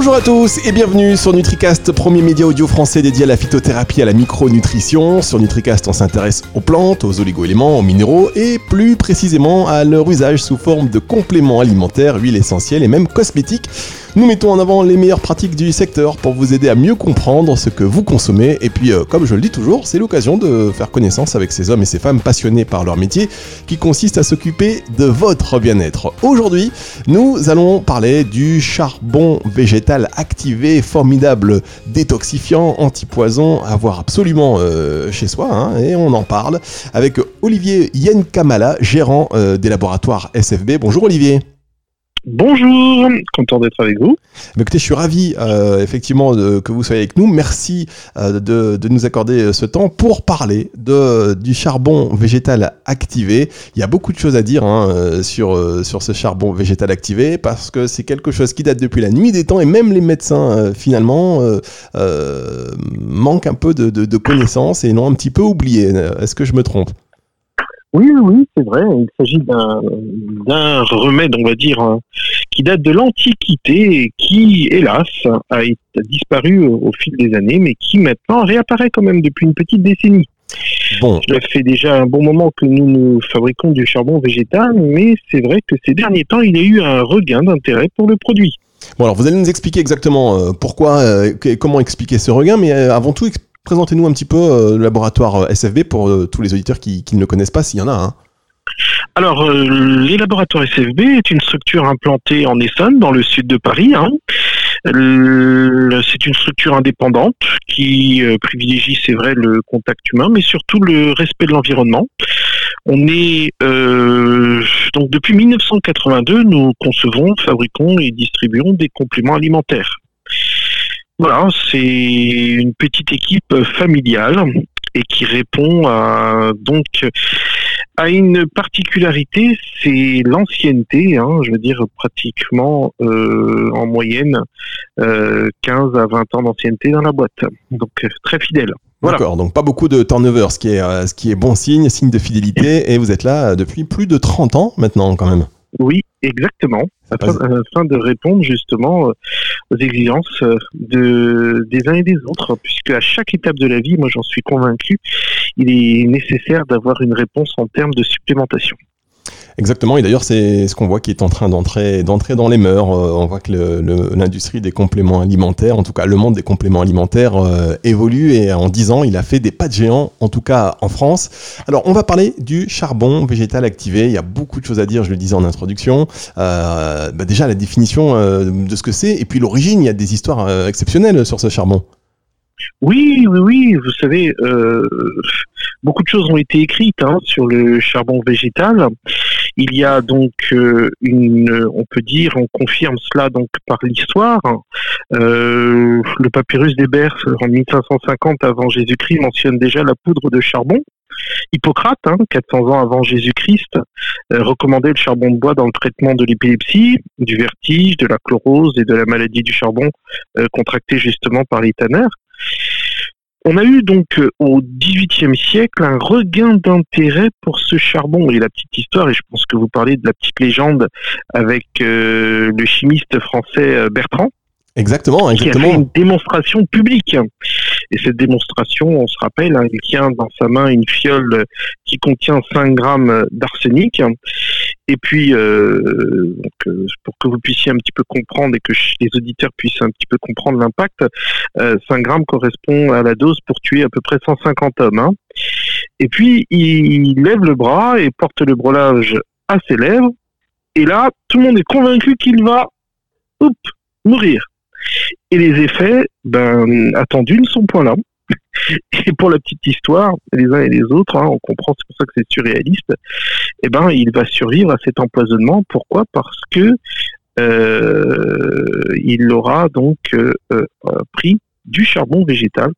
Bonjour à tous et bienvenue sur NutriCast, premier média audio français dédié à la phytothérapie et à la micronutrition. Sur NutriCast, on s'intéresse aux plantes, aux oligo-éléments, aux minéraux et plus précisément à leur usage sous forme de compléments alimentaires, huiles essentielles et même cosmétiques. Nous mettons en avant les meilleures pratiques du secteur pour vous aider à mieux comprendre ce que vous consommez. Et puis, euh, comme je le dis toujours, c'est l'occasion de faire connaissance avec ces hommes et ces femmes passionnés par leur métier qui consiste à s'occuper de votre bien-être. Aujourd'hui, nous allons parler du charbon végétal activé, formidable détoxifiant, antipoison, à avoir absolument euh, chez soi. hein, et on en parle avec Olivier Yenkamala, gérant euh, des laboratoires SFB. Bonjour Olivier. Bonjour, content d'être avec vous. Mais écoutez, je suis ravi euh, effectivement que vous soyez avec nous. Merci euh, de, nous accorder euh, ce temps pour parler du charbon végétal activé. Il y a beaucoup de choses à dire hein, sur, ce charbon végétal activé parce que c'est quelque chose qui date depuis la nuit des temps et même les médecins finalement manquent un peu de, de, de connaissances et l'ont un petit peu oublié. Est-ce que je me trompe? Oui, oui, c'est vrai. Il s'agit d'un remède, on va dire, euh, qui date de l'Antiquité et qui, hélas, a, disparu au, fil des années, mais qui maintenant réapparaît quand même depuis une petite décennie. Bon, Cela fait déjà un bon moment que nous nous fabriquons du charbon végétal, mais c'est vrai que ces derniers temps, il y a eu un regain d'intérêt pour le produit. Bon, alors vous allez nous expliquer exactement euh, pourquoi, euh, comment expliquer ce regain, mais euh, avant tout, présentez-nous un petit peu euh, le laboratoire euh, SFB pour euh, tous les auditeurs qui, ne le connaissent pas, s'il y en a un. Alors, les laboratoires SFB est une structure implantée en Essonne, dans le sud de Paris. hein. C'est une structure indépendante qui privilégie, c'est vrai, le contact humain, mais surtout le respect de l'environnement. On est donc depuis 1982, nous concevons, fabriquons et distribuons des compléments alimentaires. Voilà, c'est une petite équipe familiale et qui répond à donc a une particularité, c'est l'ancienneté. Hein, je veux dire pratiquement euh, en moyenne euh, 15 à 20 ans d'ancienneté dans la boîte. Donc euh, très fidèle. Voilà. D'accord, donc pas beaucoup de turnover, ce qui est, euh, ce qui est bon signe, signe de fidélité, et vous êtes là euh, depuis plus de 30 ans maintenant quand même. Oui, exactement. Afin, de répondre justement euh, aux exigences euh, de, des uns et des autres, puisque à chaque étape de la vie, moi j'en suis convaincu, il est nécessaire d'avoir une réponse en termes de supplémentation. Exactement, et d'ailleurs c'est ce qu'on voit qui est en train d'entrer dans les mœurs. Euh, on voit que l'industrie des compléments alimentaires, en tout cas le monde des compléments alimentaires euh, évolue et en 10 ans il a fait des pas de géant, en tout cas en France. Alors on va parler du charbon végétal activé, il y a beaucoup de choses à dire, je le disais en introduction. Euh, bah déjà la définition de ce que c'est, et puis l'origine, il y a des histoires exceptionnelles sur ce charbon. Oui, oui, oui, vous savez, beaucoup de choses ont été écrites hein, sur le charbon végétal. Il y a donc euh, une, on peut dire, on confirme cela donc par l'histoire. Euh, le papyrus d'Hébert en 1550 avant Jésus-Christ mentionne déjà la poudre de charbon. Hippocrate, hein, 400 ans avant Jésus-Christ, euh, recommandait le charbon de bois dans le traitement de l'épilepsie, du vertige, de la chlorose et de la maladie du charbon contractée justement par les tanneurs. On a eu donc euh, au XVIIIe siècle un regain d'intérêt pour ce charbon. Et la petite histoire, et je pense que vous parlez de la petite légende avec euh, le chimiste français euh, Bertrand, Exactement, qui a fait exactement. une démonstration publique. Et cette démonstration, on se rappelle, hein, il tient dans sa main une fiole qui contient 5 grammes d'arsenic. Et puis, euh, donc, euh, pour que vous puissiez un petit peu comprendre et que les auditeurs puissent un petit peu comprendre l'impact, euh, 5 grammes correspond à la dose pour tuer à peu près 150 hommes. hein. Et puis, il lève le bras et porte le brelage à ses lèvres. Et là, tout le monde est convaincu qu'il va mourir. Et les effets ben, attendus ne sont point là. Et pour la petite histoire, les uns et les autres, hein, on comprend, c'est pour ça que c'est surréaliste, eh ben, il va survivre à cet empoisonnement. Pourquoi? Parce que euh, il aura donc euh, euh, pris du charbon végétal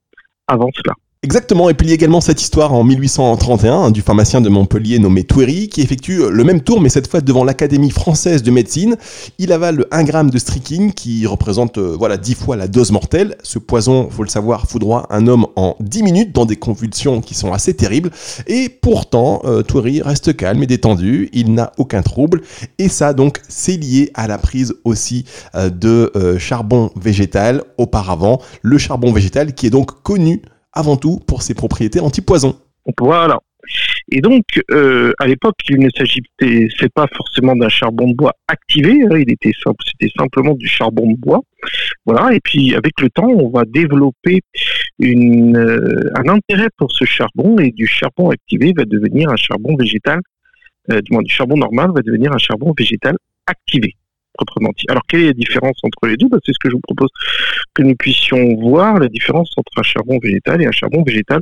avant cela. Exactement, et puis il y a également cette histoire en 1831 hein, du pharmacien de Montpellier nommé Touery qui effectue le même tour mais cette fois devant l'Académie française de médecine. Il avale 1 gramme de strychnine qui représente euh, voilà 10 fois la dose mortelle. Ce poison, faut le savoir, foudroie un homme en 10 minutes dans des convulsions qui sont assez terribles et pourtant euh, reste calme et détendu, il n'a aucun trouble et ça donc c'est lié à la prise aussi euh, de euh, charbon végétal auparavant, le charbon végétal qui est donc connu avant tout pour ses propriétés anti-poison. Voilà. Et donc, euh, à l'époque, il ne s'agissait pas forcément d'un charbon de bois activé, hein, c'était simplement du charbon de bois. Voilà. Et puis, avec le temps, on va développer euh, un intérêt pour ce charbon et du charbon activé va devenir un charbon végétal, euh, du moins du charbon normal va devenir un charbon végétal activé Alors, quelle est la différence entre les deux? Bah, C'est ce que je vous propose que nous puissions voir, la différence entre un charbon végétal et un charbon végétal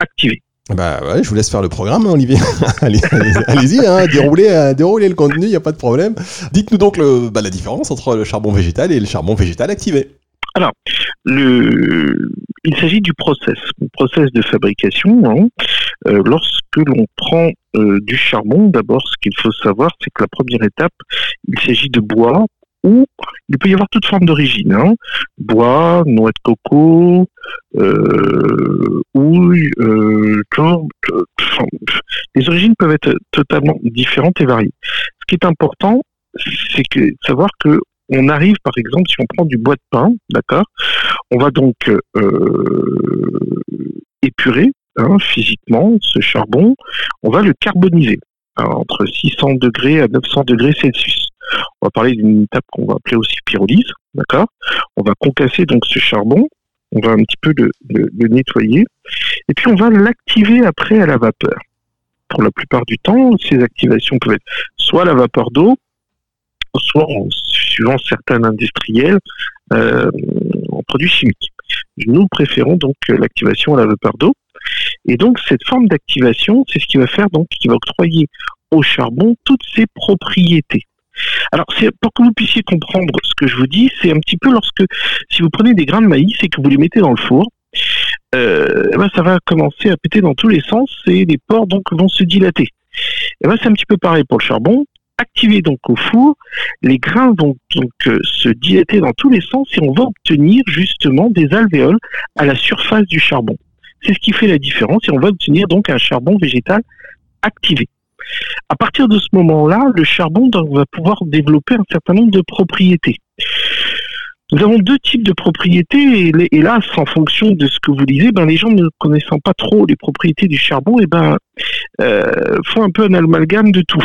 activé. Bah je vous laisse faire le programme, hein, Olivier. Allez-y, hein, déroulez, euh, déroulez, le contenu, il n'y a pas de problème. Dites-nous donc bah, la différence entre le charbon végétal et le charbon végétal activé. Alors, le, il s'agit du process, process de fabrication. Hein. Euh, lorsque l'on prend euh, du charbon, d'abord, ce qu'il faut savoir, c'est que la première étape, il s'agit de bois ou il peut y avoir toute forme d'origine. Hein. Bois, noix de coco, euh, houille, euh, les origines peuvent être totalement différentes et variées. Ce qui est important, c'est que savoir que on arrive, par exemple, si on prend du bois de pain, d'accord, on va donc euh, épurer hein, physiquement ce charbon, on va le carboniser hein, entre 600 degrés à 900 degrés Celsius. On va parler d'une étape qu'on va appeler aussi pyrolyse, d'accord On va concasser donc ce charbon, on va un petit peu le, le nettoyer, et puis on va l'activer après à la vapeur. Pour la plupart du temps, ces activations peuvent être soit la vapeur d'eau, soit en suivant certains industriels euh, en produits chimiques. Nous préférons donc l'activation à la vapeur d'eau. Et donc cette forme d'activation, c'est ce qui va faire donc qui va octroyer au charbon toutes ses propriétés. Alors, c'est pour que vous puissiez comprendre ce que je vous dis, c'est un petit peu lorsque, si vous prenez des grains de maïs et que vous les mettez dans le four, euh, eh ben, ça va commencer à péter dans tous les sens et les pores donc vont se dilater. Et eh ben, c'est un petit peu pareil pour le charbon activé donc au four, les grains vont donc euh, se dilater dans tous les sens et on va obtenir justement des alvéoles à la surface du charbon. C'est ce qui fait la différence et on va obtenir donc un charbon végétal activé. À partir de ce moment-là, le charbon va pouvoir développer un certain nombre de propriétés. Nous avons deux types de propriétés et hélas, en fonction de ce que vous lisez, ben, les gens ne connaissant pas trop les propriétés du charbon, et eh ben, euh, font un peu un amalgame de tout.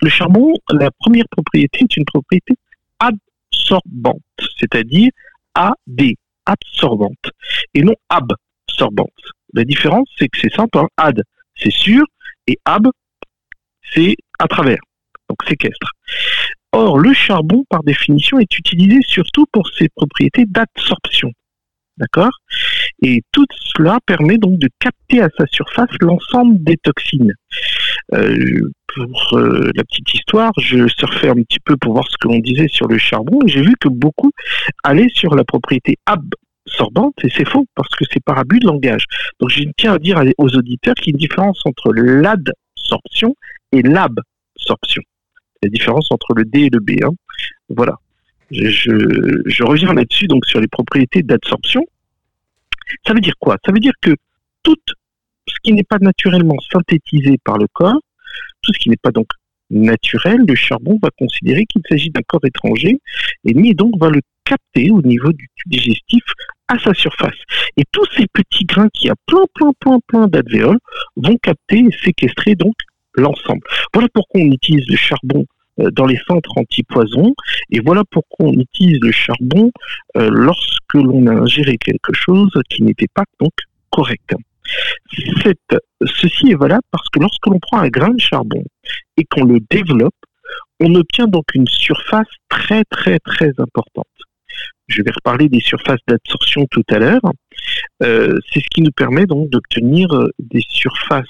Le charbon, la première propriété est une propriété absorbante, c'est-à-dire AD, absorbante, et non absorbante. La différence, c'est que c'est simple, hein. ad, c'est sûr, et ab, c'est à travers, donc séquestre. Or, le charbon, par définition, est utilisé surtout pour ses propriétés d'absorption. D'accord? Et tout cela permet donc de capter à sa surface l'ensemble des toxines. Euh, pour euh, la petite histoire, je surfais un petit peu pour voir ce que l'on disait sur le charbon et j'ai vu que beaucoup allaient sur la propriété absorbante et c'est faux parce que c'est par abus de langage. Donc je tiens à dire aux auditeurs qu'il y a une différence entre l'adsorption et l'absorption. La différence entre le D et le B. Hein. Voilà. Je, reviens là-dessus, donc sur les propriétés d'absorption. Ça veut dire quoi? Ça veut dire que tout ce qui n'est pas naturellement synthétisé par le corps, tout ce qui n'est pas donc naturel, le charbon va considérer qu'il s'agit d'un corps étranger et donc va le capter au niveau du tube digestif à sa surface. Et tous ces petits grains qui a plein, plein, plein, plein d'alvéoles vont capter et séquestrer donc l'ensemble. Voilà pourquoi on utilise le charbon euh, dans les centres anti-poison. Et voilà pourquoi on utilise le charbon euh, lorsque l'on a ingéré quelque chose qui n'était pas donc correct. Ceci est valable parce que lorsque l'on prend un grain de charbon et qu'on le développe, on obtient donc une surface très très très importante. Je vais reparler des surfaces d'absorption tout à l'heure. Euh, c'est ce qui nous permet donc d'obtenir des surfaces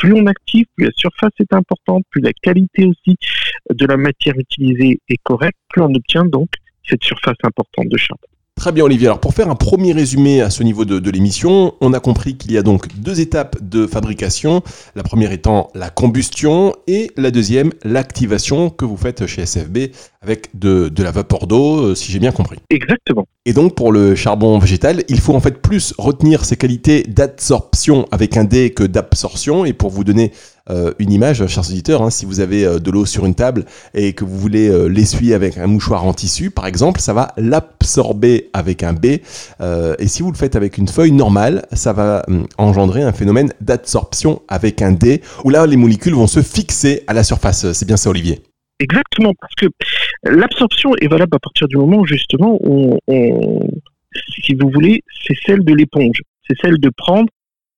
plus on active, plus la surface est importante, plus la qualité aussi de la matière utilisée est correcte, plus on obtient donc cette surface importante de charbon. Très bien Olivier, alors pour faire un premier résumé à ce niveau de, de l'émission, on a compris qu'il y a donc deux étapes de fabrication, la première étant la combustion et la deuxième l'activation que vous faites chez SFB avec de, de la vapeur d'eau, euh, si j'ai bien compris. Exactement. Et donc pour le charbon végétal, il faut en fait plus retenir ses qualités d'absorption avec un D que d'absorption. Et pour vous donner euh, une image, chers auditeurs, hein, si vous avez euh, de l'eau sur une table et que vous voulez euh, l'essuyer avec un mouchoir en tissu, par exemple, ça va l'absorber avec un B. Et si vous le faites avec une feuille normale, ça va hum, engendrer un phénomène d'absorption avec un D, où là les molécules vont se fixer à la surface. C'est bien ça, Olivier? Exactement, parce que l'absorption est valable à partir du moment justement où, si vous voulez, c'est celle de l'éponge. C'est celle de prendre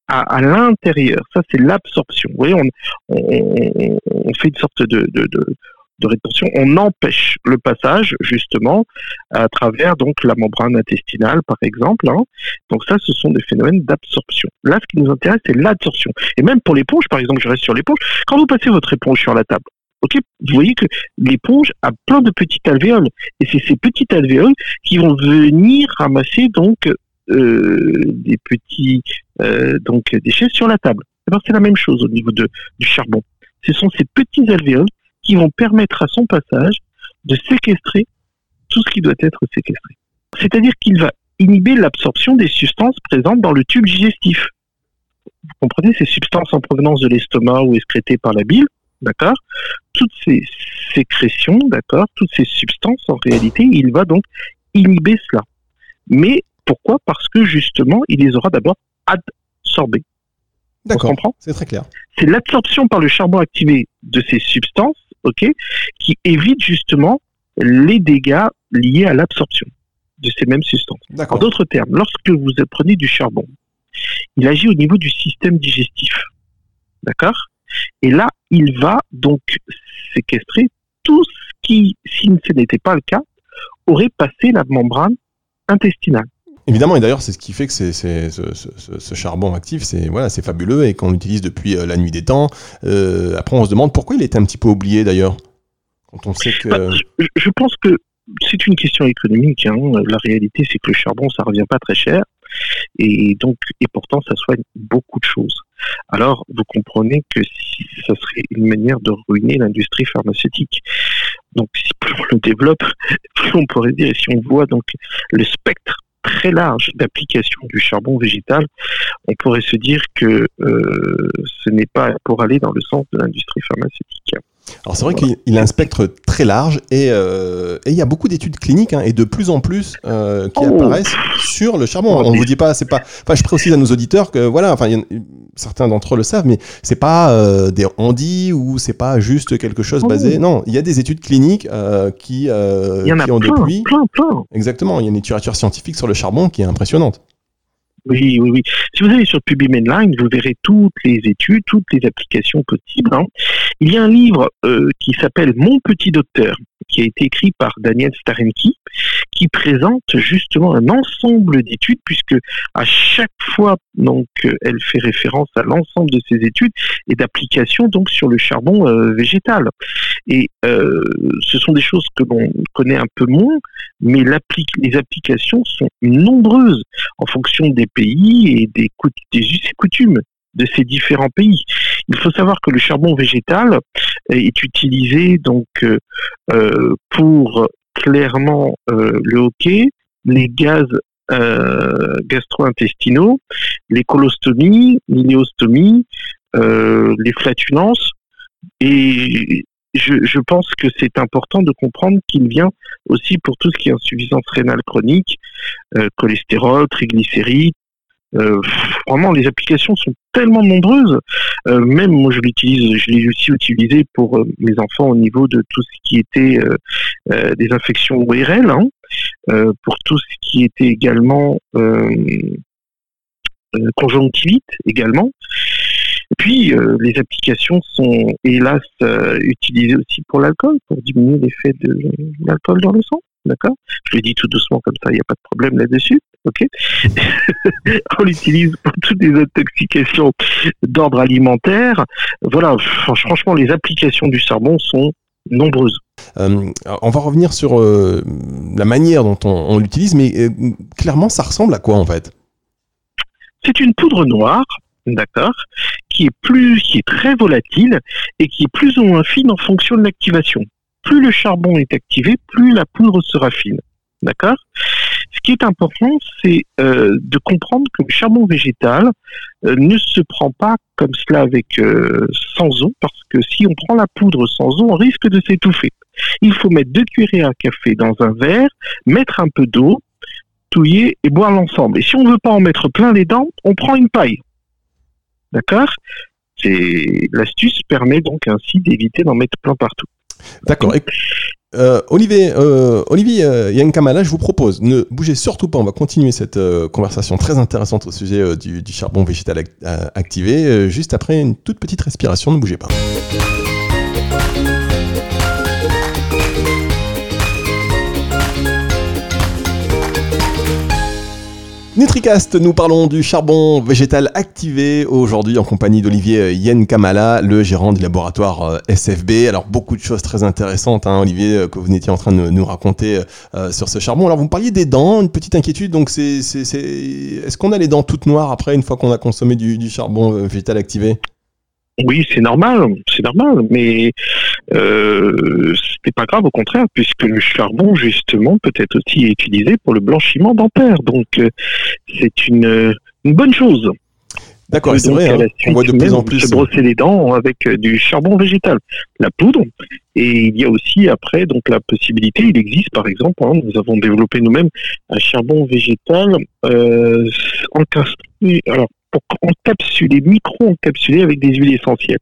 à, l'intérieur. Ça, c'est l'absorption. Vous voyez, on, fait une sorte de, de, rétention. On empêche le passage, justement, à travers donc la membrane intestinale, par exemple. hein. Donc ça, ce sont des phénomènes d'absorption. Là, ce qui nous intéresse, c'est l'absorption. Et même pour l'éponge, par exemple, je reste sur l'éponge. Quand vous passez votre éponge sur la table, ok, vous voyez que l'éponge a plein de petites alvéoles. Et c'est ces petites alvéoles qui vont venir ramasser donc des petits euh, donc déchets sur la table. Eh ben, c'est la même chose au niveau de, du charbon. Ce sont ces petits alvéoles qui vont permettre à son passage de séquestrer tout ce qui doit être séquestré. C'est-à-dire qu'il va inhiber l'absorption des substances présentes dans le tube digestif. Vous comprenez ces substances en provenance de l'estomac ou excrétées par la bile, d'accord? Toutes ces sécrétions, d'accord? Toutes ces substances, en réalité, il va donc inhiber cela. Mais pourquoi Parce que justement, il les aura d'abord se D'accord, c'est très clair. c'est l'absorption par le charbon activé de ces substances, ok, qui évite justement les dégâts liés à l'absorption de ces mêmes substances. En d'autres termes, lorsque vous prenez du charbon, il agit au niveau du système digestif, d'accord? Et là, il va donc séquestrer tout ce qui, si ce n'était pas le cas, aurait passé la membrane intestinale. Évidemment, et d'ailleurs, c'est ce qui fait que c'est, ce, charbon actif, c'est voilà, c'est fabuleux et qu'on l'utilise depuis euh, la nuit des temps. Euh, après, on se demande pourquoi il était un petit peu oublié d'ailleurs. On sait que. Bah, je, je pense que c'est une question économique. hein. La réalité, c'est que le charbon, ça revient pas très cher. Et donc, et pourtant, ça soigne beaucoup de choses. Alors, vous comprenez que si ça serait une manière de ruiner l'industrie pharmaceutique. Donc, si plus on le développe, plus on pourrait dire, et si on voit donc le spectre très large d'application du charbon végétal, on pourrait se dire que euh, ce n'est pas pour aller dans le sens de l'industrie pharmaceutique. Alors c'est vrai qu'il il a un spectre très large et, euh, et il y a beaucoup d'études cliniques hein, et de plus en plus euh, qui Oh. apparaissent sur le charbon. Oh, On vous dit pas, c'est pas. Enfin, je précise à nos auditeurs que voilà, enfin, certains d'entre eux le savent, mais c'est pas euh, des on-dit ou c'est pas juste quelque chose Oh. basé. Non, il y a des études cliniques qui, Il y en a qui ont plein, depuis. plein, plein. Exactement, il y a une littérature scientifique sur le charbon qui est impressionnante. Oui, oui, oui. Si vous allez sur PubMedline, vous verrez toutes les études, toutes les applications possibles. hein. Il y a un livre euh, qui s'appelle Mon petit docteur, qui a été écrit par Daniel Starenki, qui présente justement un ensemble d'études, puisque à chaque fois, donc, euh, elle fait référence à l'ensemble de ces études et d'applications donc sur le charbon euh, végétal. Et euh, ce sont des choses que l'on connaît un peu moins, mais les applications sont nombreuses en fonction des pays et des, des us et coutumes de ces différents pays. Il faut savoir que le charbon végétal est utilisé donc euh, euh, pour clairement le hockey, les gaz euh, gastro-intestinaux, les colostomies, les flatulences. Et je, pense que c'est important de comprendre qu'il vient aussi pour tout ce qui est insuffisance rénale chronique, euh, cholestérol, triglycérides. Euh, vraiment, les applications sont tellement nombreuses. Euh, même moi, je l'utilise, je l'ai aussi utilisé pour mes enfants au niveau de tout ce qui était des infections ORL, hein, pour tout ce qui était également conjonctivite également. Et puis, euh, les applications sont hélas euh, utilisées aussi pour l'alcool, pour diminuer l'effet de l'alcool dans le sang. D'accord? Je le dis tout doucement comme ça, il n'y a pas de problème là-dessus. Ok? On l'utilise pour toutes les intoxications d'ordre alimentaire. Voilà, fr- franchement, les applications du charbon sont nombreuses. on va revenir sur la manière dont on, l'utilise, mais clairement, ça ressemble à quoi en fait? C'est une poudre noire, d'accord, qui est plus, qui est très volatile et qui est plus ou moins fine en fonction de l'activation. Plus le charbon est activé, plus la poudre sera fine. D'accord? Ce qui est important, c'est euh, de comprendre que le charbon végétal euh, ne se prend pas comme cela avec euh, sans eau, parce que si on prend la poudre sans eau, on risque de s'étouffer. Il faut mettre deux cuillerées à café dans un verre, mettre un peu d'eau, touiller et boire l'ensemble. Et si on ne veut pas en mettre plein les dents, on prend une paille. D'accord? L'astuce permet donc ainsi d'éviter d'en mettre plein partout. D'accord. Euh, Olivier, euh, Olivier euh, Yankamala, je vous propose, ne bougez surtout pas, on va continuer cette euh, conversation très intéressante au sujet du, du, charbon végétal activé, juste après une toute petite respiration, ne bougez pas. Nutricast, nous parlons du charbon végétal activé aujourd'hui en compagnie d'Olivier Yen Kamala, le gérant du laboratoire euh, SFB. Alors beaucoup de choses très intéressantes, hein, Olivier, euh, que vous étiez en train de nous raconter euh, sur ce charbon. Alors vous me parliez des dents, une petite inquiétude. Donc c'est, c'est, c'est... est-ce qu'on a les dents toutes noires après une fois qu'on a consommé du charbon végétal activé? Oui, c'est normal, c'est normal, mais euh, c'est pas grave au contraire, puisque le charbon justement peut être aussi utilisé pour le blanchiment dentaire, donc euh, c'est une, bonne chose. D'accord, c'est vrai, hein. on voit de plus en plus se brosser les dents avec euh, du charbon végétal, la poudre, et il y a aussi après donc la possibilité, il existe par exemple, hein, nous avons développé nous-mêmes un charbon végétal euh, encastré, alors encapsulé, micro-encapsulé avec des huiles essentielles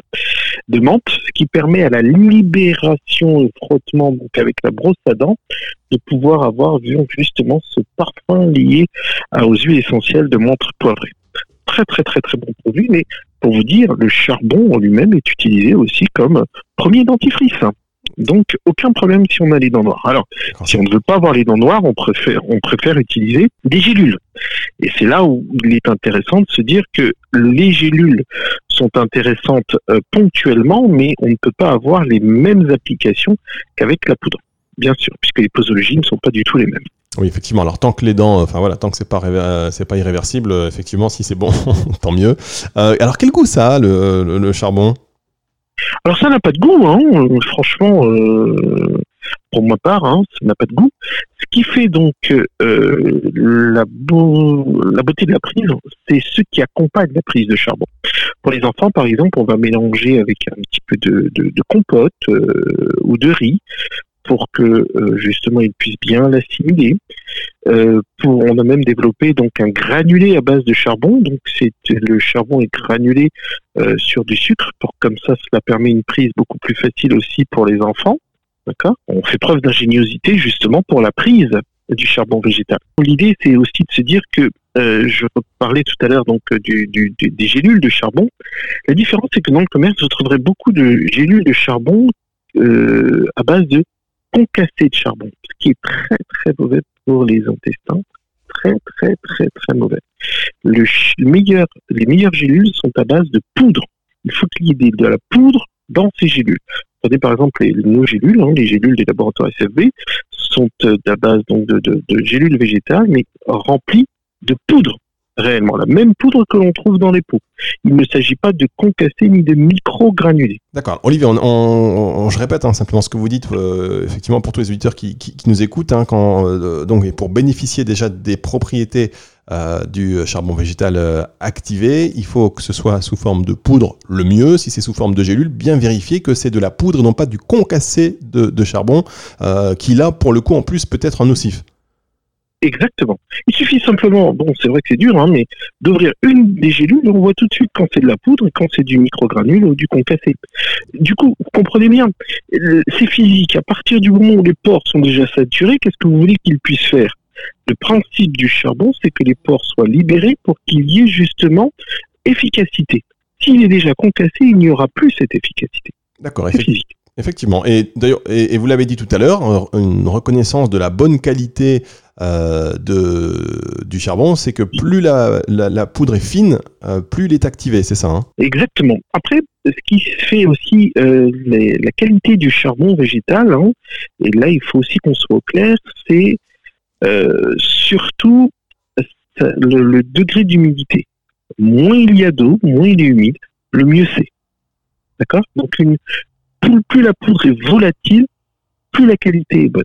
de menthe, ce qui permet à la libération et frottement donc avec la brosse à dents de pouvoir avoir justement ce parfum lié aux huiles essentielles de menthe poivrée. Très très très très bon produit, mais pour vous dire, le charbon en lui-même est utilisé aussi comme premier dentifrice. Donc, aucun problème si on a les dents noires. Alors, si on ne veut pas avoir les dents noires, on préfère, on préfère utiliser des gélules. Et c'est là où il est intéressant de se dire que les gélules sont intéressantes euh, ponctuellement, mais on ne peut pas avoir les mêmes applications qu'avec la poudre, bien sûr, puisque les posologies ne sont pas du tout les mêmes. Oui, effectivement. Alors tant que les dents, enfin voilà, tant que c'est pas c'est pas irréversible, effectivement, si c'est bon, tant mieux. Euh, alors quel goût ça a le charbon? Alors ça n'a pas de goût, hein. franchement, euh, pour ma part, hein, ça n'a pas de goût. Ce qui fait donc euh, la, beauté de la prise, c'est ce qui accompagne la prise de charbon. Pour les enfants, par exemple, on va mélanger avec un petit peu de, compote euh, ou de riz pour que euh, justement ils puissent bien l'assimiler. Euh, on a même développé donc un granulé à base de charbon. Donc c'est le charbon est granulé euh, sur du sucre pour comme ça cela permet une prise beaucoup plus facile aussi pour les enfants. D'accord? On fait preuve d'ingéniosité justement pour la prise du charbon végétal. L'idée c'est aussi de se dire que je parlais tout à l'heure donc des gélules de charbon. La différence c'est que dans le commerce vous trouverez beaucoup de gélules de charbon à base de concassé de charbon, ce qui est très très mauvais pour les intestins, très très très très mauvais. Les meilleures gélules sont à base de poudre. Il faut qu'il y ait de la poudre dans ces gélules. Prenez par exemple les, nos gélules, hein, les gélules des laboratoires SFB, sont euh, à base donc de gélules végétales, mais remplies de poudre réellement, la même poudre que l'on trouve dans les pots. Il ne s'agit pas de concasser ni de micro-granuler. D'accord. Olivier, je répète hein, simplement ce que vous dites, euh, effectivement, pour tous les auditeurs qui, nous écoutent, hein, euh, donc, pour bénéficier déjà des propriétés euh, du charbon végétal activé, il faut que ce soit sous forme de poudre le mieux. Si c'est sous forme de gélule, bien vérifier que c'est de la poudre, non pas du concassé de, de charbon, qui là, pour le coup, en plus, peut être nocif. Exactement. Il suffit simplement, bon, c'est vrai que c'est dur, hein, mais d'ouvrir une des gélules, on voit tout de suite quand c'est de la poudre et quand c'est du microgranule ou du concassé. Du coup, vous comprenez bien, c'est physique. À partir du moment où les pores sont déjà saturés, qu'est-ce que vous voulez qu'ils puissent faire? Le principe du charbon, c'est que les pores soient libérés pour qu'il y ait justement efficacité. S'il est déjà concassé, il n'y aura plus cette efficacité. D'accord, Effectivement. Et d'ailleurs, et, vous l'avez dit tout à l'heure, une reconnaissance de la bonne qualité euh, de, du charbon, c'est que plus la, la, poudre est fine, euh, plus il est activé, c'est ça hein? Exactement. Après, ce qui fait aussi euh, la qualité du charbon végétal, hein, et là il faut aussi qu'on soit au clair, c'est surtout le, le degré d'humidité. Moins il y a d'eau, moins il est humide, le mieux c'est. D'accord? Donc une, plus, la poudre est volatile, plus la qualité est bonne.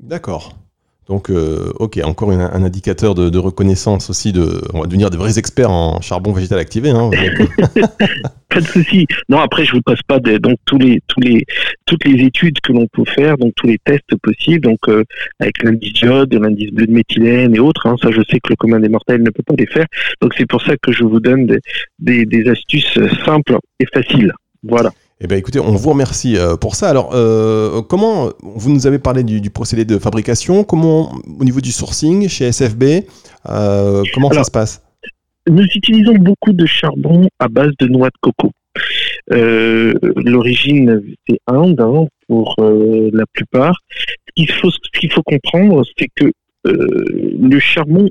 D'accord. Donc, euh, ok, encore un indicateur de, reconnaissance aussi. De, on va devenir de vrais experts en charbon végétal activé. Hein, pas de souci. Non, après, je vous passe pas donc tous les, tous les, toutes les études que l'on peut faire, donc tous les tests possibles, donc euh, avec l'indice diode, l'indice bleu de méthylène et autres. Hein, ça, je sais que le commun des mortels ne peut pas les faire. Donc, c'est pour ça que je vous donne des astuces simples et faciles. Voilà. Eh bien, écoutez, on vous remercie euh, pour ça. Alors, euh, comment vous nous avez parlé du, procédé de fabrication Comment, au niveau du sourcing chez SFB, euh, comment ça se passe? Nous utilisons beaucoup de charbon à base de noix de coco. L'origine, c'est Inde hein, pour la plupart. Ce qu'il faut, ce qu'il faut comprendre, c'est que le charbon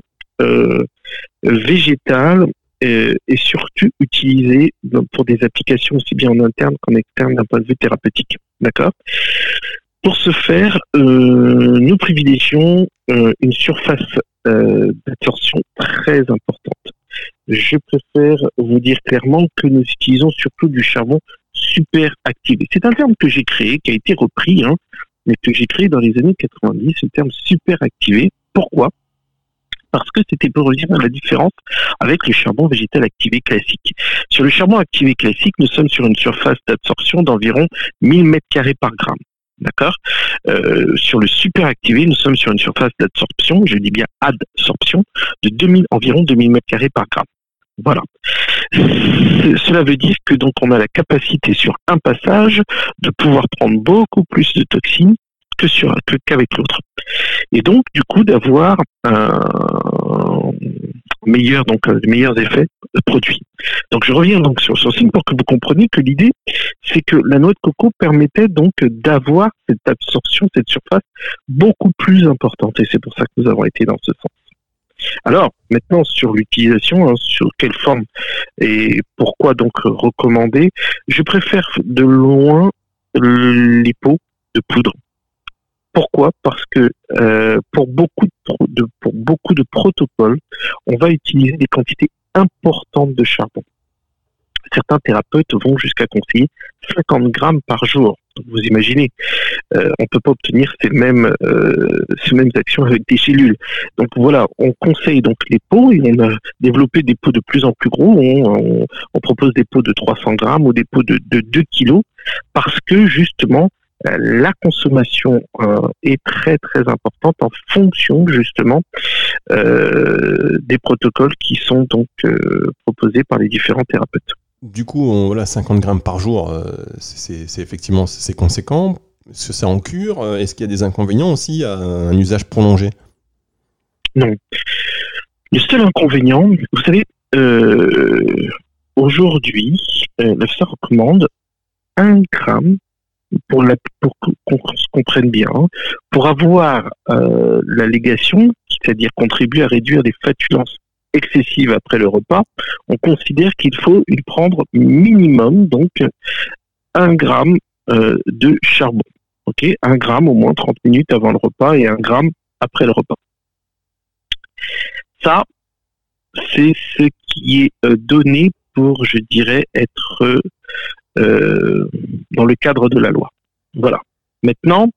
végétal est, surtout utilisé pour des applications aussi bien en interne qu'en externe d'un point de vue thérapeutique. D'accord? Pour ce faire, euh, nous privilégions euh, une surface euh, d'absorption très importante. Je préfère vous dire clairement que nous utilisons surtout du charbon super activé. C'est un terme que j'ai créé, qui a été repris, hein, mais que j'ai créé dans les années 90, le terme super activé. Pourquoi? Parce que c'était pour revenir à la différence avec le charbon végétal activé classique. Sur le charbon activé classique, nous sommes sur une surface d'absorption d'environ 1000 m2 par gramme. D'accord? Euh, Sur le super activé, nous sommes sur une surface d'absorption, je dis bien adsorption, de 2000, environ 2000 m2 par gramme. Voilà. Cela veut dire que donc on a la capacité sur un passage de pouvoir prendre beaucoup plus de toxines que sur qu'avec l'autre. Et donc du coup d'avoir un meilleur donc euh, meilleurs effets produits. Donc je reviens donc sur ce signe pour que vous compreniez que l'idée c'est que la noix de coco permettait donc d'avoir cette absorption, cette surface beaucoup plus importante et c'est pour ça que nous avons été dans ce sens. Alors maintenant sur l'utilisation, hein, sur quelle forme et pourquoi donc recommander, je préfère de loin les pots de poudre pourquoi? Parce que euh, pour, beaucoup de, protocoles, on va utiliser des quantités importantes de charbon. Certains thérapeutes vont jusqu'à conseiller 50 grammes par jour. vous imaginez, euh, on ne peut pas obtenir ces mêmes, euh, ces mêmes actions avec des cellules. Donc voilà, on conseille donc les pots et on a développé des pots de plus en plus gros. On, propose des pots de 300 grammes ou des pots de, de 2 kilos parce que justement, la consommation euh, est très très importante en fonction justement euh, des protocoles qui sont donc proposés par les différents thérapeutes. Du coup, on, voilà, 50 grammes par jour, c'est effectivement c'est conséquent. Est-ce que c'est en cure? Est-ce qu'il y a des inconvénients aussi à un usage prolongé? Non. Le seul inconvénient, vous savez, aujourd'hui, l'EFSA recommande 1 gramme pour, la, qu'on se comprenne bien, hein, pour avoir euh, l'allégation, c'est-à-dire contribuer à réduire les fatulences excessives après le repas, on considère qu'il faut y prendre minimum donc un gramme euh, de charbon. Ok, un gramme au moins 30 minutes avant le repas et un gramme après le repas. Ça, c'est ce qui est euh, donné pour, je dirais, être euh, dans le cadre de la loi. Voilà. Maintenant,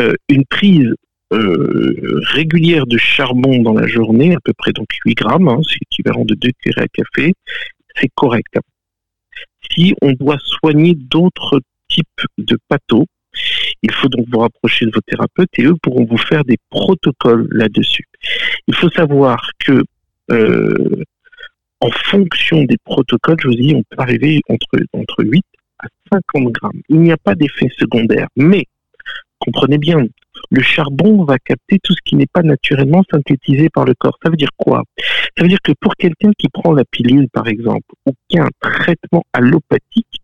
euh, une prise euh, régulière de charbon dans la journée, à peu près donc 8 grammes, hein, c'est équivalent de 2 cuillères à café, c'est correct. Si on doit soigner d'autres types de pâteaux, il faut donc vous rapprocher de vos thérapeutes et eux pourront vous faire des protocoles là-dessus. Il faut savoir que en fonction des protocoles, je vous dis, on peut arriver entre, entre 8 à 50 grammes. Il n'y a pas d'effet secondaire. Mais, comprenez bien, le charbon va capter tout ce qui n'est pas naturellement synthétisé par le corps. Ça veut dire quoi? Ça veut dire que pour quelqu'un qui prend la pilule, par exemple, ou qui a un traitement allopathique,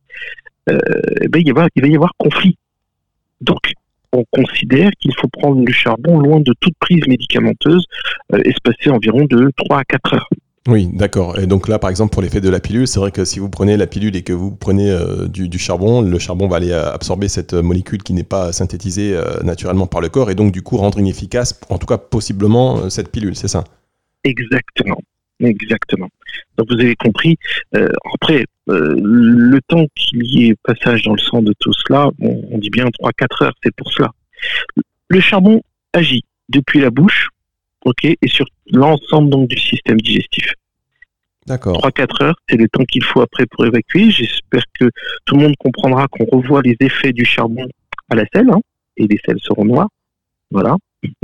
eh ben, il, va, il va y avoir conflit. Donc, on considère qu'il faut prendre le charbon loin de toute prise médicamenteuse, espacée environ de 3 à 4 heures. Oui, d'accord. Et donc là, par exemple, pour l'effet de la pilule, c'est vrai que si vous prenez la pilule et que vous prenez euh, du, charbon, le charbon va aller euh, absorber cette molécule qui n'est pas synthétisée euh, naturellement par le corps et donc du coup rendre inefficace, en tout cas possiblement, cette pilule, c'est ça? Exactement. Exactement. Donc vous avez compris. après, le temps qu'il y ait passage dans le sang de tout cela, on dit bien 3-4 heures, c'est pour cela. Le charbon agit depuis la bouche ok, et sur l'ensemble donc du système digestif. D'accord. 3-4 heures, c'est le temps qu'il faut après pour évacuer. J'espère que tout le monde comprendra qu'on revoit les effets du charbon à la selle, hein, et les selles seront noires. Voilà.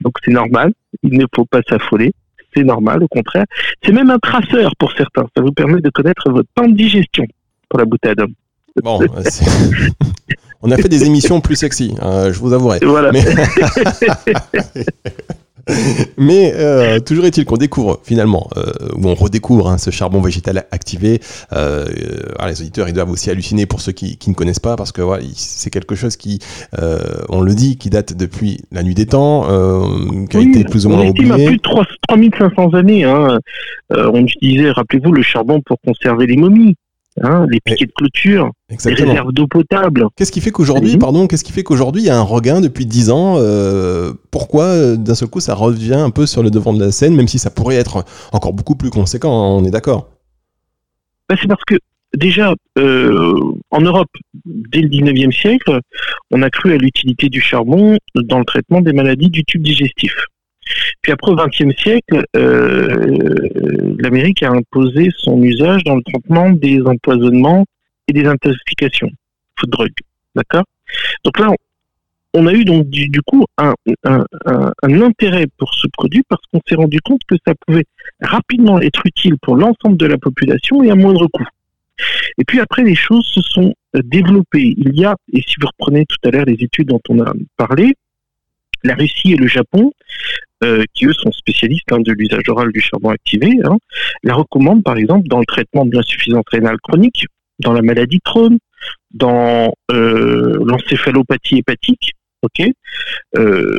donc c'est normal, il ne faut pas s'affoler. C'est normal, au contraire. C'est même un traceur pour certains. Ça vous permet de connaître votre temps de digestion pour la boutade. Bon, on a fait des émissions plus sexy, hein, je vous avouerai. Voilà. Mais euh, toujours est-il qu'on découvre finalement, euh, ou on redécouvre hein, ce charbon végétal activé. Euh, les auditeurs, ils doivent aussi halluciner pour ceux qui, ne connaissent pas, parce que voilà, c'est quelque chose qui, on le dit, qui date depuis la nuit des temps, qui a été plus ou moins on oublié. plus de 3, 3500 années. Hein. on utilisait, rappelez-vous, le charbon pour conserver les momies. Hein, les piquets de clôture, les réserves d'eau potable. Qu'est-ce qui fait qu'aujourd'hui, pardon, qu'est-ce qui fait qu'aujourd'hui il y a un regain depuis 10 ans euh, Pourquoi euh, d'un seul coup ça revient un peu sur le devant de la scène, même si ça pourrait être encore beaucoup plus conséquent, hein, on est d'accord bah, C'est parce que déjà, euh, en Europe, dès le 19e siècle, on a cru à l'utilité du charbon dans le traitement des maladies du tube digestif. Puis après, au XXe siècle, euh, l'Amérique a imposé son usage dans le traitement des empoisonnements et des intoxications, food drug, d'accord? Donc là, on a eu donc du, coup un, intérêt pour ce produit parce qu'on s'est rendu compte que ça pouvait rapidement être utile pour l'ensemble de la population et à moindre coût. Et puis après, les choses se sont développées. Il y a, et si vous reprenez tout à l'heure les études dont on a parlé, la Russie et le Japon, euh, qui eux sont spécialistes hein, de l'usage oral du charbon activé, hein, la recommandent par exemple dans le traitement de l'insuffisance rénale chronique, dans la maladie Crohn, dans euh, l'encéphalopathie hépatique. Ok, euh,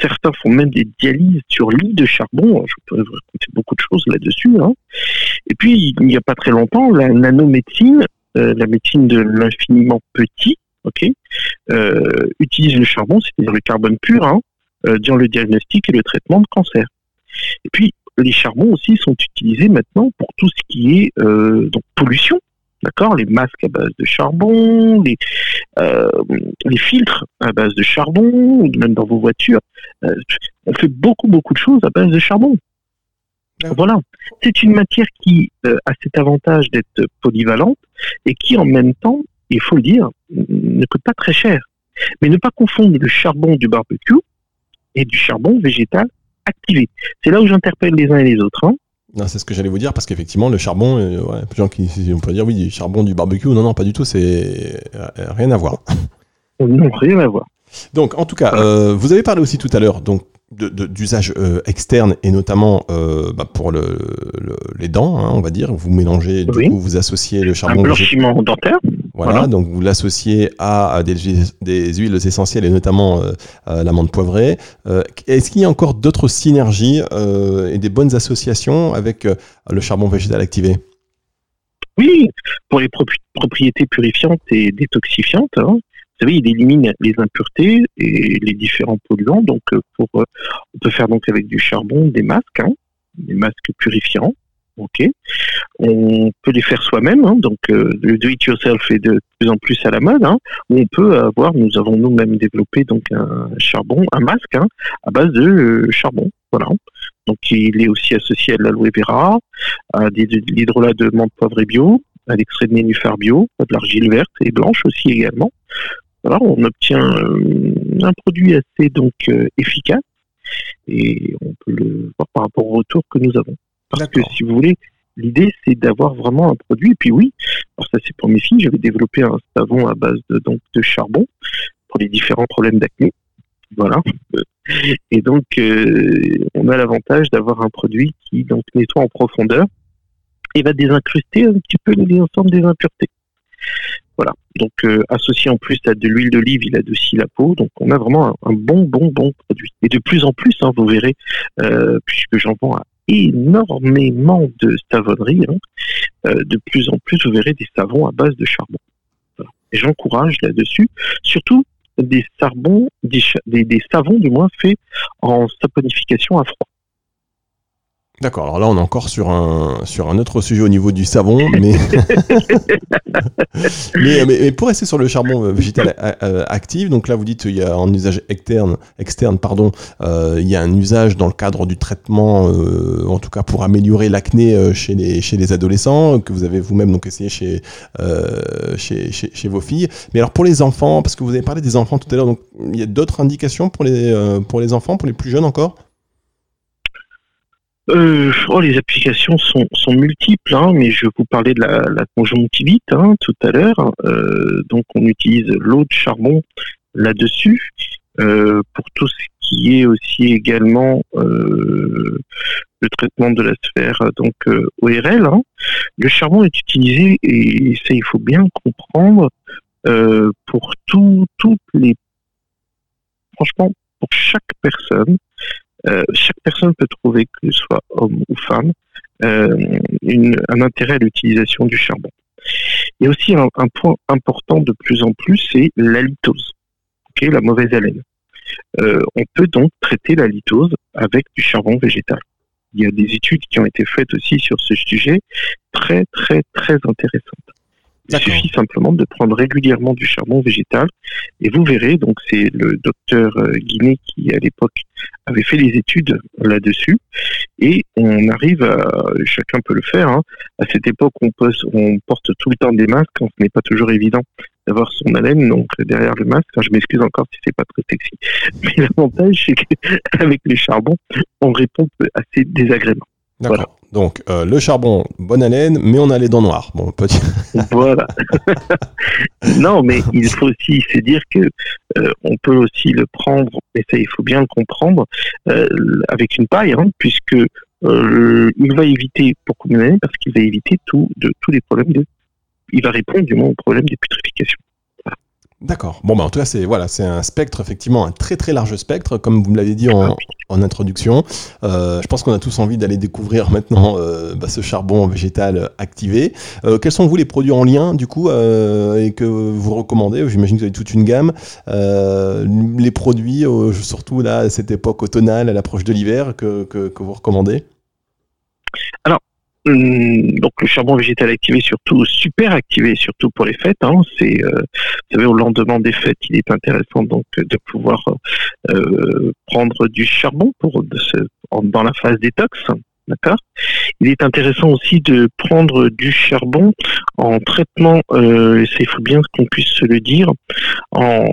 certains font même des dialyses sur lit de charbon. Je pourrais vous raconter beaucoup de choses là-dessus. Hein. Et puis il n'y a pas très longtemps, la nanomédecine, la médecine de l'infiniment petit, ok, euh, utilise le charbon, c'est-à-dire le carbone pur, hein, euh, dans le diagnostic et le traitement de cancer. Et puis, les charbons aussi sont utilisés maintenant pour tout ce qui est euh, donc pollution, d'accord? Les masques à base de charbon, les, les filtres à base de charbon, même dans vos voitures. on fait beaucoup, beaucoup de choses à base de charbon. Voilà, c'est une matière qui a cet avantage d'être polyvalente et qui en même temps il faut le dire, ne coûte pas très cher. Mais ne pas confondre le charbon du barbecue et du charbon végétal activé. C'est là où j'interpelle les uns et les autres. Hein. Non, c'est ce que j'allais vous dire parce qu'effectivement, le charbon, euh, ouais, gens qui, on peut dire oui, du charbon du barbecue, non, non, pas du tout, c'est euh, rien à voir. Non, rien à voir. Donc, en tout cas, euh, vous avez parlé aussi tout à l'heure donc d'usage euh, externe et notamment euh, bah, pour le, les dents, hein, on va dire. Vous mélangez, du coup, vous associez le charbon. Un blanchiment dentaire. Voilà, donc vous l'associez à, des, des, huiles essentielles et notamment l'amande poivrée. Est-ce qu'il y a encore d'autres synergies et des bonnes associations avec le charbon végétal activé? Oui, pour les propriétés purifiantes et détoxifiantes, hein, vous savez, il élimine les impuretés et les différents polluants. Donc, euh, pour, euh, on peut faire donc avec du charbon des masques, hein, des masques purifiants. Ok. On peut les faire soi-même. Hein, donc, euh, le do it yourself est de plus en plus à la mode. Hein, on peut avoir, nous avons nous-mêmes développé donc un charbon, un masque hein, à base de charbon. Voilà. Donc, il est aussi associé à de l'aloe vera, à de l'hydrolat de menthe poivrée bio, à l'extrait de nénuphar bio, à de l'argile verte et blanche aussi également. Alors, on obtient euh, un produit assez donc euh, efficace et on peut le voir par rapport au retour que nous avons. Parce que si vous voulez, l'idée c'est d'avoir vraiment un produit. Et puis oui, alors ça c'est pour mes filles, j'avais développé un savon à base de, donc, de charbon pour les différents problèmes d'acné. Voilà. Et donc, euh, on a l'avantage d'avoir un produit qui donc nettoie en profondeur et va désincruster un petit peu l'ensemble des impuretés. Voilà. Donc euh, associé en plus à de l'huile d'olive, il adoucit la peau. Donc on a vraiment un, bon, bon, bon produit. Et de plus en plus, hein, vous verrez, euh, puisque j'en vends à énormément de savonneries, hein, euh, de plus en plus, vous verrez des savons à base de charbon. J'encourage là-dessus, surtout des, charbons, des, des, savons du moins faits en saponification à froid. D'accord, alors là on est encore sur un, sur un autre sujet au niveau du savon, mais... mais, pour rester sur le charbon euh, végétal euh, euh, actif, donc là vous dites il y a un usage externe, externe pardon, il y a un usage dans le cadre du traitement, en tout cas pour améliorer l'acné chez, les, chez les adolescents, que vous avez vous-même donc essayé chez, chez, chez, vos filles. Mais alors pour les enfants, parce que vous avez parlé des enfants tout à l'heure, donc il y a d'autres indications pour les, pour les enfants, pour les plus jeunes encore? Euh, oh, les applications sont, sont multiples, hein, mais je vous parler de la, conjonctivite hein, tout à l'heure. Euh, donc, on utilise l'eau de charbon là-dessus euh, pour tout ce qui est aussi également euh, le traitement de la sphère donc ORL. Hein. Le charbon est utilisé et ça il faut bien comprendre pour tout, toutes les franchement pour chaque personne chaque personne peut trouver, que ce soit homme ou femme, euh, un intérêt à l'utilisation du charbon. Il y a aussi un, point important de plus en plus, c'est la litose, la mauvaise haleine. Euh, on peut donc traiter la litose avec du charbon végétal. Il y a des études qui ont été faites aussi sur ce sujet, très très très intéressantes. Il suffit simplement de prendre régulièrement du charbon végétal et vous verrez, donc c'est le docteur euh, Guinet qui à l'époque avait fait les études là-dessus et on arrive à, chacun peut le faire, hein. à cette époque on, on porte tout le temps des masques, ce n'est pas toujours évident d'avoir son haleine donc derrière le masque. je m'excuse encore si c'est pas très sexy, mais l'avantage c'est qu'avec les charbons on répond à ces désagréments. D'accord. Donc euh, le charbon, bonne haleine, mais on a les dents noires. Bon, voilà. non, mais il faut aussi se dire que euh, on peut aussi le prendre, et ça il faut bien le comprendre, euh, avec une paille, hein, puisque il va éviter pourquoi parce qu'il va éviter tout, de, tous les problèmes de, il va répondre du moins aux problèmes de putréfication. D'accord. Bon, bah, en tout cas, c'est voilà, c'est un spectre, effectivement, un très très large spectre, comme vous me l'avez dit en, en introduction. Euh, je pense qu'on a tous envie d'aller découvrir maintenant euh, bah, ce charbon végétal activé. Euh, quels sont, vous, les produits en lien, du coup, euh, et que vous recommandez? J'imagine que vous avez toute une gamme. Euh, les produits, surtout là, à cette époque automnale, à l'approche de l'hiver, que, que, que vous recommandez? Alors, donc le charbon végétal activé, surtout super activé, surtout pour les fêtes. Hein, c'est, euh, vous savez, au lendemain des fêtes, il est intéressant donc de pouvoir euh, prendre du charbon pour dans la phase détox. D'accord? Il est intéressant aussi de prendre du charbon en traitement, euh, il faut bien qu'on puisse se le dire, en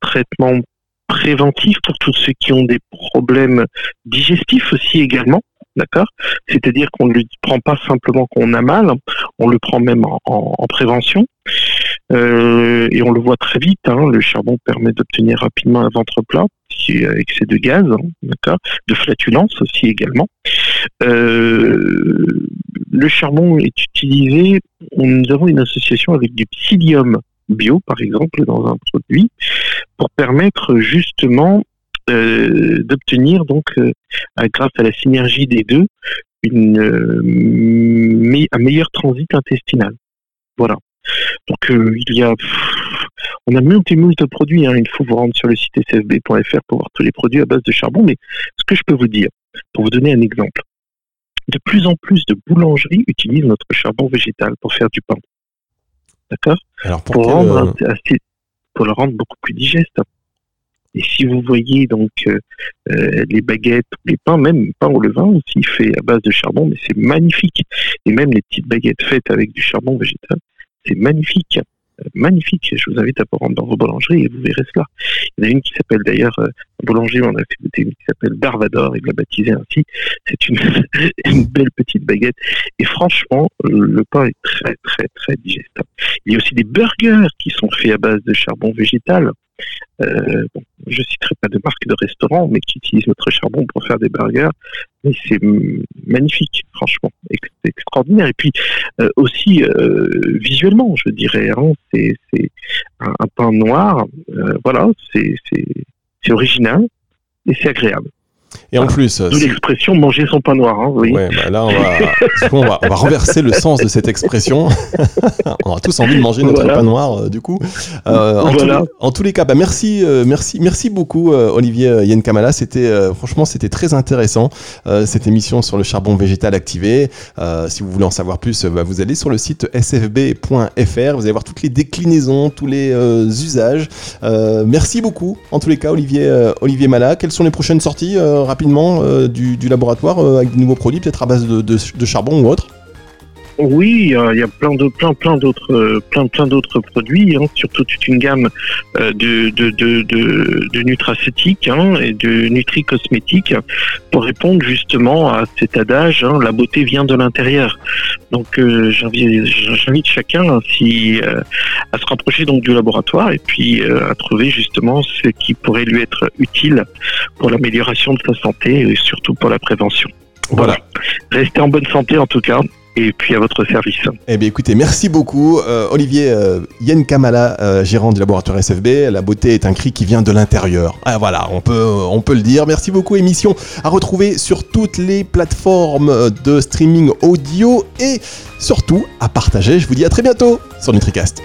traitement préventif pour tous ceux qui ont des problèmes digestifs aussi également. D'accord? C'est-à-dire qu'on ne le prend pas simplement qu'on a mal, on le prend même en, prévention. Euh, et on le voit très vite, hein, le charbon permet d'obtenir rapidement un ventre plat, avec excès de gaz, hein, d'accord, de flatulence aussi également. Euh, le charbon est utilisé, nous avons une association avec du psyllium bio, par exemple, dans un produit, pour permettre justement euh, d'obtenir donc euh, grâce à la synergie des deux une, euh, un meilleur transit intestinal. Voilà. Donc il y a on a multi de produits. Hein. Il faut vous rendre sur le site sfb.fr pour voir tous les produits à base de charbon. Mais ce que je peux vous dire, pour vous donner un exemple, de plus en plus de boulangeries utilisent notre charbon végétal pour faire du pain. D'accord? Pour, rendre pour le rendre beaucoup plus digeste. Et si vous voyez donc euh, euh, les baguettes, les pains, même pain au levain aussi fait à base de charbon, mais c'est magnifique. Et même les petites baguettes faites avec du charbon végétal, c'est magnifique. Euh, magnifique. Je vous invite à vous rendre dans vos boulangeries et vous verrez cela. Il y en a une qui s'appelle d'ailleurs, euh, boulanger, on a fait goûter une qui s'appelle Darvador, il l'a baptisé ainsi. C'est une, une, belle petite baguette. Et franchement, le pain est très, très, très digeste. Il y a aussi des burgers qui sont faits à base de charbon végétal. Euh, je citerai pas de marque de restaurant, mais qui utilisent notre charbon pour faire des burgers. Mais c'est magnifique, franchement, c'est extraordinaire. Et puis euh, aussi euh, visuellement, je dirais, hein, c'est un, un, pain noir. voilà, c'est original et c'est agréable. Et en plus. D'où l'expression manger son pain noir. Hein, oui. Ouais, bah là, on va, on, va, on va, renverser le sens de cette expression. on a tous envie de manger notre pain noir, euh, du coup. Euh, en, voilà. tous les, en, tous les, cas, bah, merci, euh, merci, merci beaucoup, euh, Olivier Yenkamala. C'était, euh, franchement, c'était très intéressant, cette émission sur le charbon végétal activé. si vous voulez en savoir plus, bah, vous allez sur le site sfb.fr. Vous allez voir toutes les déclinaisons, tous les usages. merci beaucoup, en tous les cas, Olivier, Olivier Mala. Quelles sont les prochaines sorties rapidement euh, du, laboratoire euh, avec de nouveaux produits, peut-être à base de, charbon ou autre oui, il y a plein de plein plein d'autres euh, plein plein d'autres produits, hein, surtout toute une gamme de de de, de, nutracéutiques hein, et de nutri-cosmétiques pour répondre justement à cet adage hein, la beauté vient de l'intérieur. Donc j'invite chacun si, à se rapprocher donc du laboratoire et puis à trouver justement ce qui pourrait lui être utile pour l'amélioration de sa santé et surtout pour la prévention. Voilà. Restez en bonne santé en tout cas et puis à votre service. Eh bien écoutez, merci beaucoup euh, Olivier euh, Yen Kamala, euh, gérant du laboratoire SFB. La beauté est un cri qui vient de l'intérieur. Ah, voilà, on peut, on peut le dire. Merci beaucoup émission à retrouver sur toutes les plateformes de streaming audio et surtout à partager. Je vous dis à très bientôt sur NutriCast.